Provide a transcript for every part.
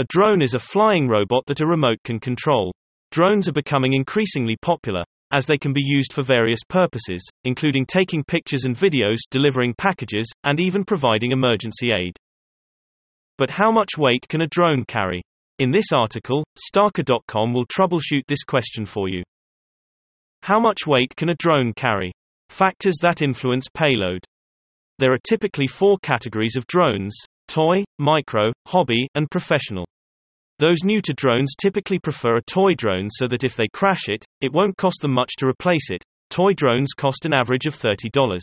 A drone is a flying robot that a remote can control. Drones are becoming increasingly popular, as they can be used for various purposes, including taking pictures and videos, delivering packages, and even providing emergency aid. But how much weight can a drone carry? In this article, Starker.com will troubleshoot this question for you. How much weight can a drone carry? Factors that influence payload. There are typically four categories of drones toy, micro, hobby, and professional. Those new to drones typically prefer a toy drone so that if they crash it, it won't cost them much to replace it. Toy drones cost an average of $30.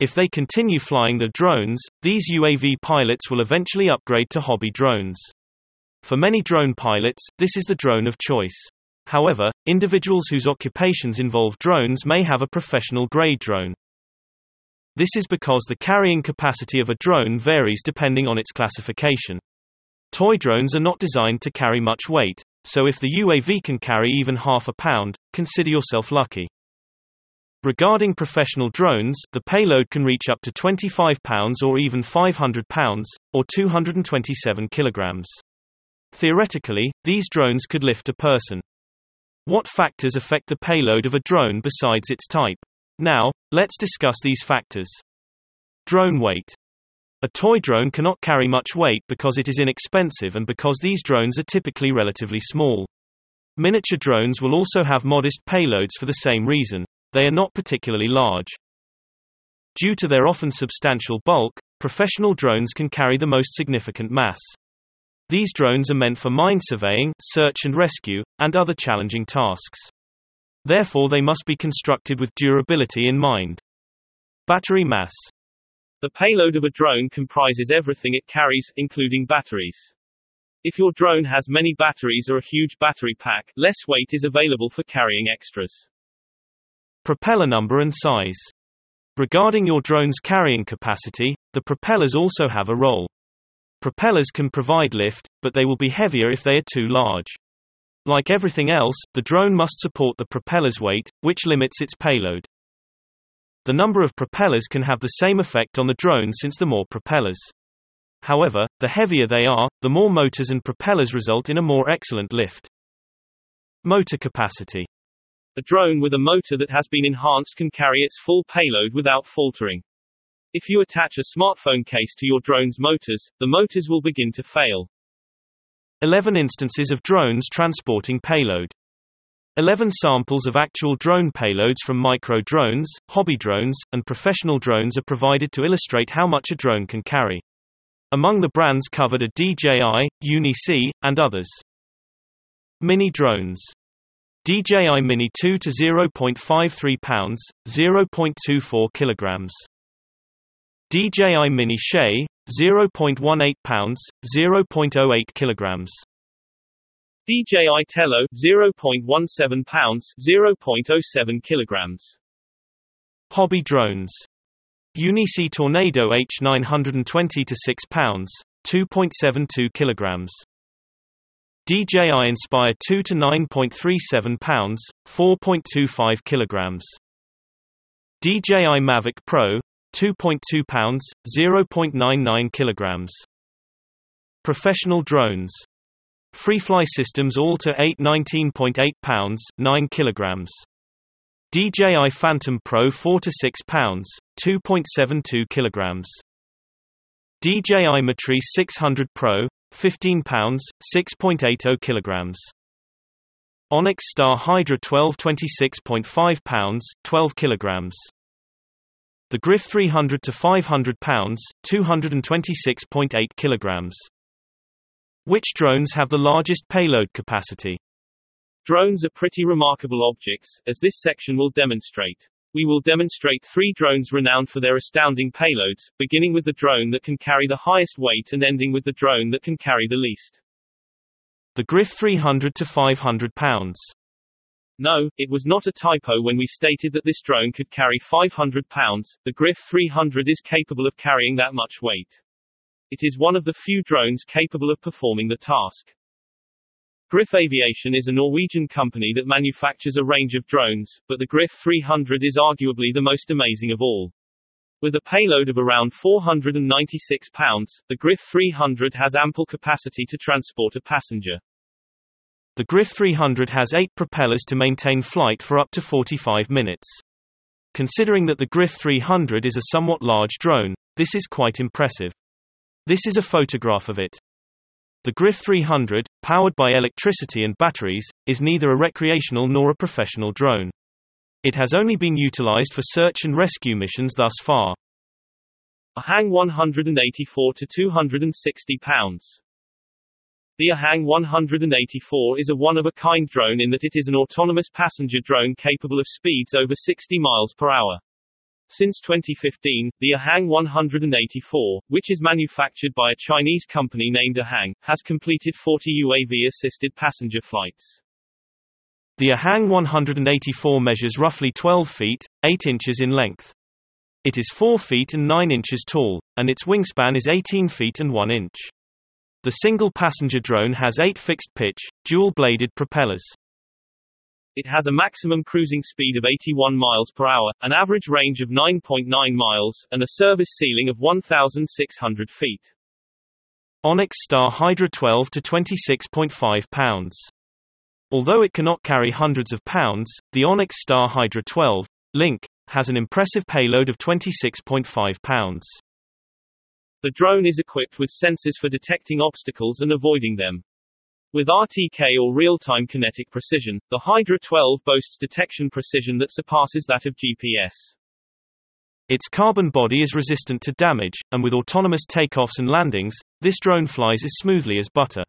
If they continue flying the drones, these UAV pilots will eventually upgrade to hobby drones. For many drone pilots, this is the drone of choice. However, individuals whose occupations involve drones may have a professional grade drone. This is because the carrying capacity of a drone varies depending on its classification. Toy drones are not designed to carry much weight, so if the UAV can carry even half a pound, consider yourself lucky. Regarding professional drones, the payload can reach up to 25 pounds or even 500 pounds, or 227 kilograms. Theoretically, these drones could lift a person. What factors affect the payload of a drone besides its type? Now, let's discuss these factors. Drone weight. A toy drone cannot carry much weight because it is inexpensive and because these drones are typically relatively small. Miniature drones will also have modest payloads for the same reason. They are not particularly large. Due to their often substantial bulk, professional drones can carry the most significant mass. These drones are meant for mine surveying, search and rescue, and other challenging tasks. Therefore they must be constructed with durability in mind. Battery mass. The payload of a drone comprises everything it carries, including batteries. If your drone has many batteries or a huge battery pack, less weight is available for carrying extras. Propeller number and size. Regarding your drone's carrying capacity, the propellers also have a role. Propellers can provide lift, but they will be heavier if they are too large. Like everything else, the drone must support the propeller's weight, which limits its payload. The number of propellers can have the same effect on the drone since the more propellers. However, the heavier they are, the more motors and propellers result in a more excellent lift. Motor capacity. A drone with a motor that has been enhanced can carry its full payload without faltering. If you attach a smartphone case to your drone's motors, the motors will begin to fail. 11 instances of drones transporting payload. 11 samples of actual drone payloads from micro drones, hobby drones, and professional drones are provided to illustrate how much a drone can carry. Among the brands covered are DJI, Yuneec, and others. Mini drones. DJI Mini 2 to 0.53 pounds, 0.24 kilograms. DJI Mini Shay, 0.18 pounds, 0.08 kilograms. DJI Tello 0.17 pounds, 0.07 kilograms. Hobby drones. Yuneec Tornado H920 to 6 pounds, 2.72 kilograms. DJI Inspire 2 to 9.37 pounds, 4.25 kilograms. DJI Mavic Pro 2.2 pounds, 0.99 kilograms. Professional drones. Freefly Systems Alta 8 19.8 pounds, 9 kilograms. DJI Phantom Pro 4 to 6 pounds, 2.72 kilograms. DJI Matrice 600 Pro 15 pounds, 6.80 kilograms. Onyx Star Hydra 12 26.5 pounds, 12 kilograms. The Griff 300 to 500 pounds, 226.8 kilograms. Which drones have the largest payload capacity? Drones are pretty remarkable objects, as this section will demonstrate. We will demonstrate three drones renowned for their astounding payloads, beginning with the drone that can carry the highest weight and ending with the drone that can carry the least. The Griff 300 to 500 pounds. No, it was not a typo when we stated that this drone could carry 500 pounds. The Griff 300 is capable of carrying that much weight. It is one of the few drones capable of performing the task. Griff Aviation is a Norwegian company that manufactures a range of drones, but the Griff 300 is arguably the most amazing of all. With a payload of around 496 pounds, the Griff 300 has ample capacity to transport a passenger. The Griff 300 has eight propellers to maintain flight for up to 45 minutes. Considering that the Griff 300 is a somewhat large drone, this is quite impressive. This is a photograph of it. The Griff 300, powered by electricity and batteries, is neither a recreational nor a professional drone. It has only been utilized for search and rescue missions thus far. EHang 184 to 260 pounds. The EHang 184 is a one-of-a-kind drone in that it is an autonomous passenger drone capable of speeds over 60 miles per hour. Since 2015, the EHang 184, which is manufactured by a Chinese company named EHang, has completed 40 UAV-assisted passenger flights. The EHang 184 measures roughly 12 feet, 8 inches in length. It is 4 feet and 9 inches tall, and its wingspan is 18 feet and 1 inch. The single-passenger drone has 8 fixed-pitch, dual-bladed propellers. It has a maximum cruising speed of 81 miles per hour, an average range of 9.9 miles, and a service ceiling of 1,600 feet. Onyx Star Hydra 12 to 26.5 pounds. Although it cannot carry hundreds of pounds, the Onyx Star Hydra 12 Link has an impressive payload of 26.5 pounds. The drone is equipped with sensors for detecting obstacles and avoiding them. With RTK or real-time kinetic precision, the Hydra 12 boasts detection precision that surpasses that of GPS. Its carbon body is resistant to damage, and with autonomous takeoffs and landings, this drone flies as smoothly as butter.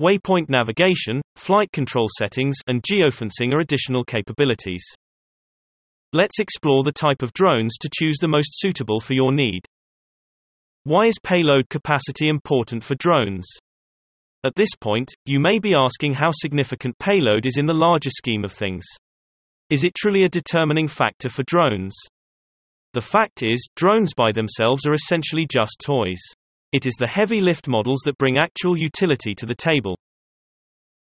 Waypoint navigation, flight control settings, and geofencing are additional capabilities. Let's explore the type of drones to choose the most suitable for your need. Why is payload capacity important for drones? At this point, you may be asking how significant payload is in the larger scheme of things. Is it truly a determining factor for drones? The fact is, drones by themselves are essentially just toys. It is the heavy lift models that bring actual utility to the table.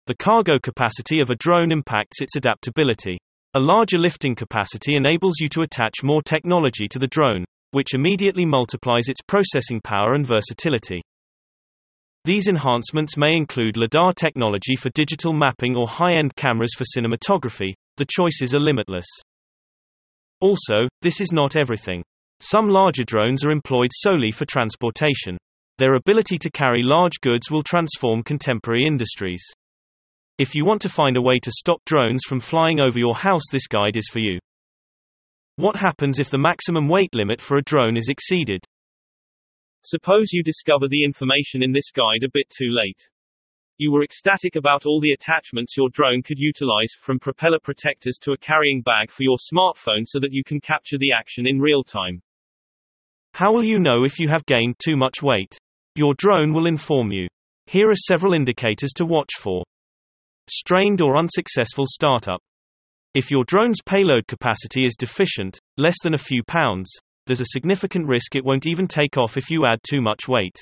The cargo capacity of a drone impacts its adaptability. A larger lifting capacity enables you to attach more technology to the drone, which immediately multiplies its processing power and versatility. These enhancements may include LiDAR technology for digital mapping or high-end cameras for cinematography. The choices are limitless. Also, this is not everything. Some larger drones are employed solely for transportation. Their ability to carry large goods will transform contemporary industries. If you want to find a way to stop drones from flying over your house, this guide is for you. What happens if the maximum weight limit for a drone is exceeded? Suppose you discover the information in this guide a bit too late. You were ecstatic about all the attachments your drone could utilize, from propeller protectors to a carrying bag for your smartphone so that you can capture the action in real time. How will you know if you have gained too much weight? Your drone will inform you. Here are several indicators to watch for. Strained or unsuccessful startup. If your drone's payload capacity is deficient, less than a few pounds, there's a significant risk it won't even take off if you add too much weight.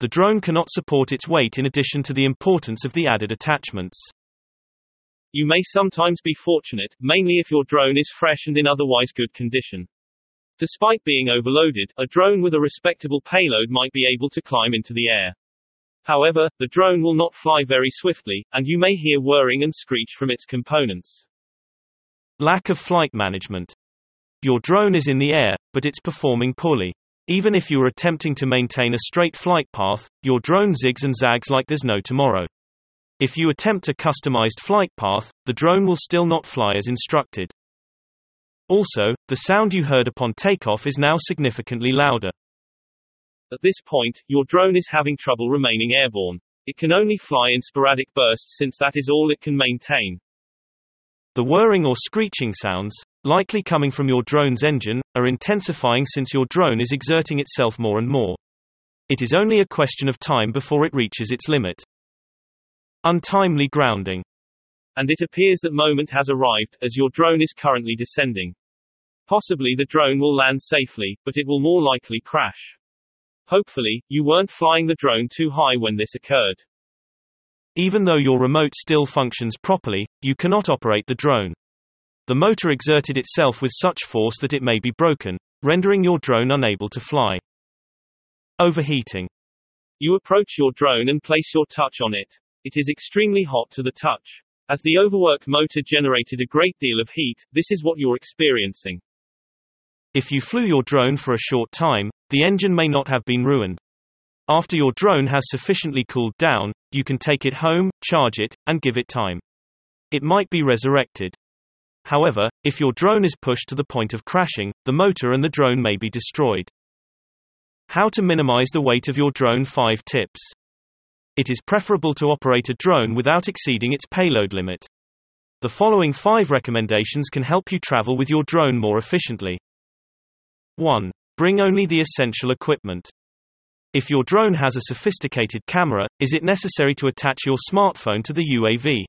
The drone cannot support its weight in addition to the importance of the added attachments. You may sometimes be fortunate, mainly if your drone is fresh and in otherwise good condition. Despite being overloaded, a drone with a respectable payload might be able to climb into the air. However, the drone will not fly very swiftly, and you may hear whirring and screech from its components. Lack of flight management. Your drone is in the air, but it's performing poorly. Even if you are attempting to maintain a straight flight path, your drone zigs and zags like there's no tomorrow. If you attempt a customized flight path, the drone will still not fly as instructed. Also, the sound you heard upon takeoff is now significantly louder. At this point, your drone is having trouble remaining airborne. It can only fly in sporadic bursts since that is all it can maintain. The whirring or screeching sounds, likely coming from your drone's engine, are intensifying since your drone is exerting itself more and more. It is only a question of time before it reaches its limit. Untimely grounding and it appears that moment has arrived, as your drone is currently descending. Possibly the drone will land safely, but it will more likely crash. Hopefully, you weren't flying the drone too high when this occurred. Even though your remote still functions properly, you cannot operate the drone. The motor exerted itself with such force that it may be broken, rendering your drone unable to fly. Overheating. You approach your drone and place your touch on it. It is extremely hot to the touch. As the overworked motor generated a great deal of heat, this is what you're experiencing. If you flew your drone for a short time, the engine may not have been ruined. After your drone has sufficiently cooled down, you can take it home, charge it, and give it time. It might be resurrected. However, if your drone is pushed to the point of crashing, the motor and the drone may be destroyed. How to minimize the weight of your drone 5 tips. It is preferable to operate a drone without exceeding its payload limit. The following 5 recommendations can help you travel with your drone more efficiently. 1. Bring only the essential equipment. If your drone has a sophisticated camera, is it necessary to attach your smartphone to the UAV?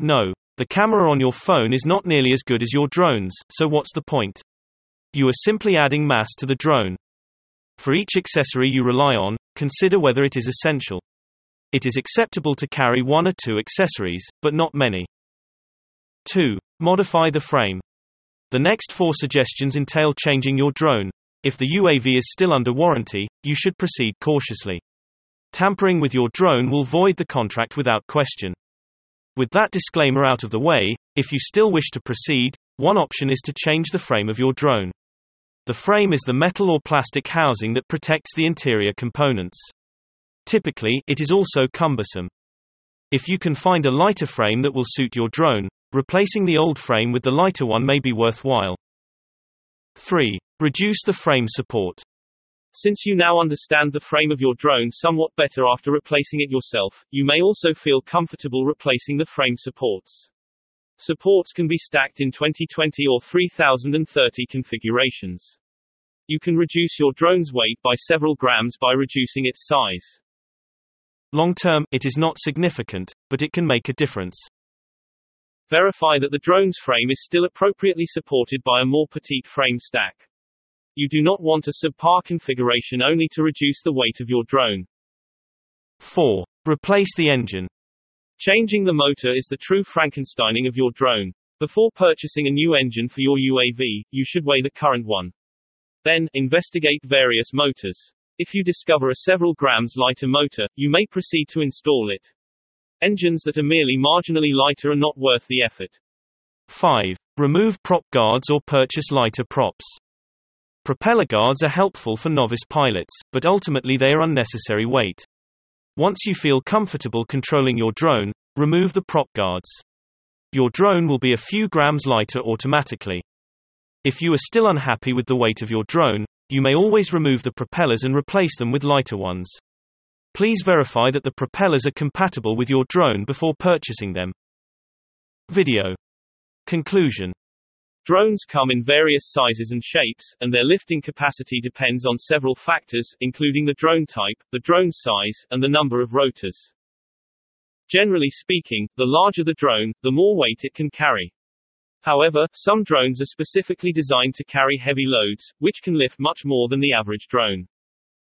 No. The camera on your phone is not nearly as good as your drone's, so what's the point? You are simply adding mass to the drone. For each accessory you rely on, consider whether it is essential. It is acceptable to carry one or two accessories, but not many. 2. Modify the frame. The next four suggestions entail changing your drone. If the UAV is still under warranty, you should proceed cautiously. Tampering with your drone will void the contract without question. With that disclaimer out of the way, if you still wish to proceed, one option is to change the frame of your drone. The frame is the metal or plastic housing that protects the interior components. Typically, it is also cumbersome. If you can find a lighter frame that will suit your drone, replacing the old frame with the lighter one may be worthwhile. 3. Reduce the frame support. Since you now understand the frame of your drone somewhat better after replacing it yourself, you may also feel comfortable replacing the frame supports. Supports can be stacked in 2020 or 3030 configurations. You can reduce your drone's weight by several grams by reducing its size. Long term, it is not significant, but it can make a difference. Verify that the drone's frame is still appropriately supported by a more petite frame stack. You do not want a subpar configuration only to reduce the weight of your drone. 4. Replace the engine. Changing the motor is the true Frankensteining of your drone. Before purchasing a new engine for your UAV, you should weigh the current one. Then, investigate various motors. If you discover a several grams lighter motor, you may proceed to install it. Engines that are merely marginally lighter are not worth the effort. 5. Remove prop guards or purchase lighter props. Propeller guards are helpful for novice pilots, but ultimately they are unnecessary weight. Once you feel comfortable controlling your drone, remove the prop guards. Your drone will be a few grams lighter automatically. If you are still unhappy with the weight of your drone, you may always remove the propellers and replace them with lighter ones. Please verify that the propellers are compatible with your drone before purchasing them. Video. Conclusion. Drones come in various sizes and shapes, and their lifting capacity depends on several factors, including the drone type, the drone size, and the number of rotors. Generally speaking, the larger the drone, the more weight it can carry. However, some drones are specifically designed to carry heavy loads, which can lift much more than the average drone.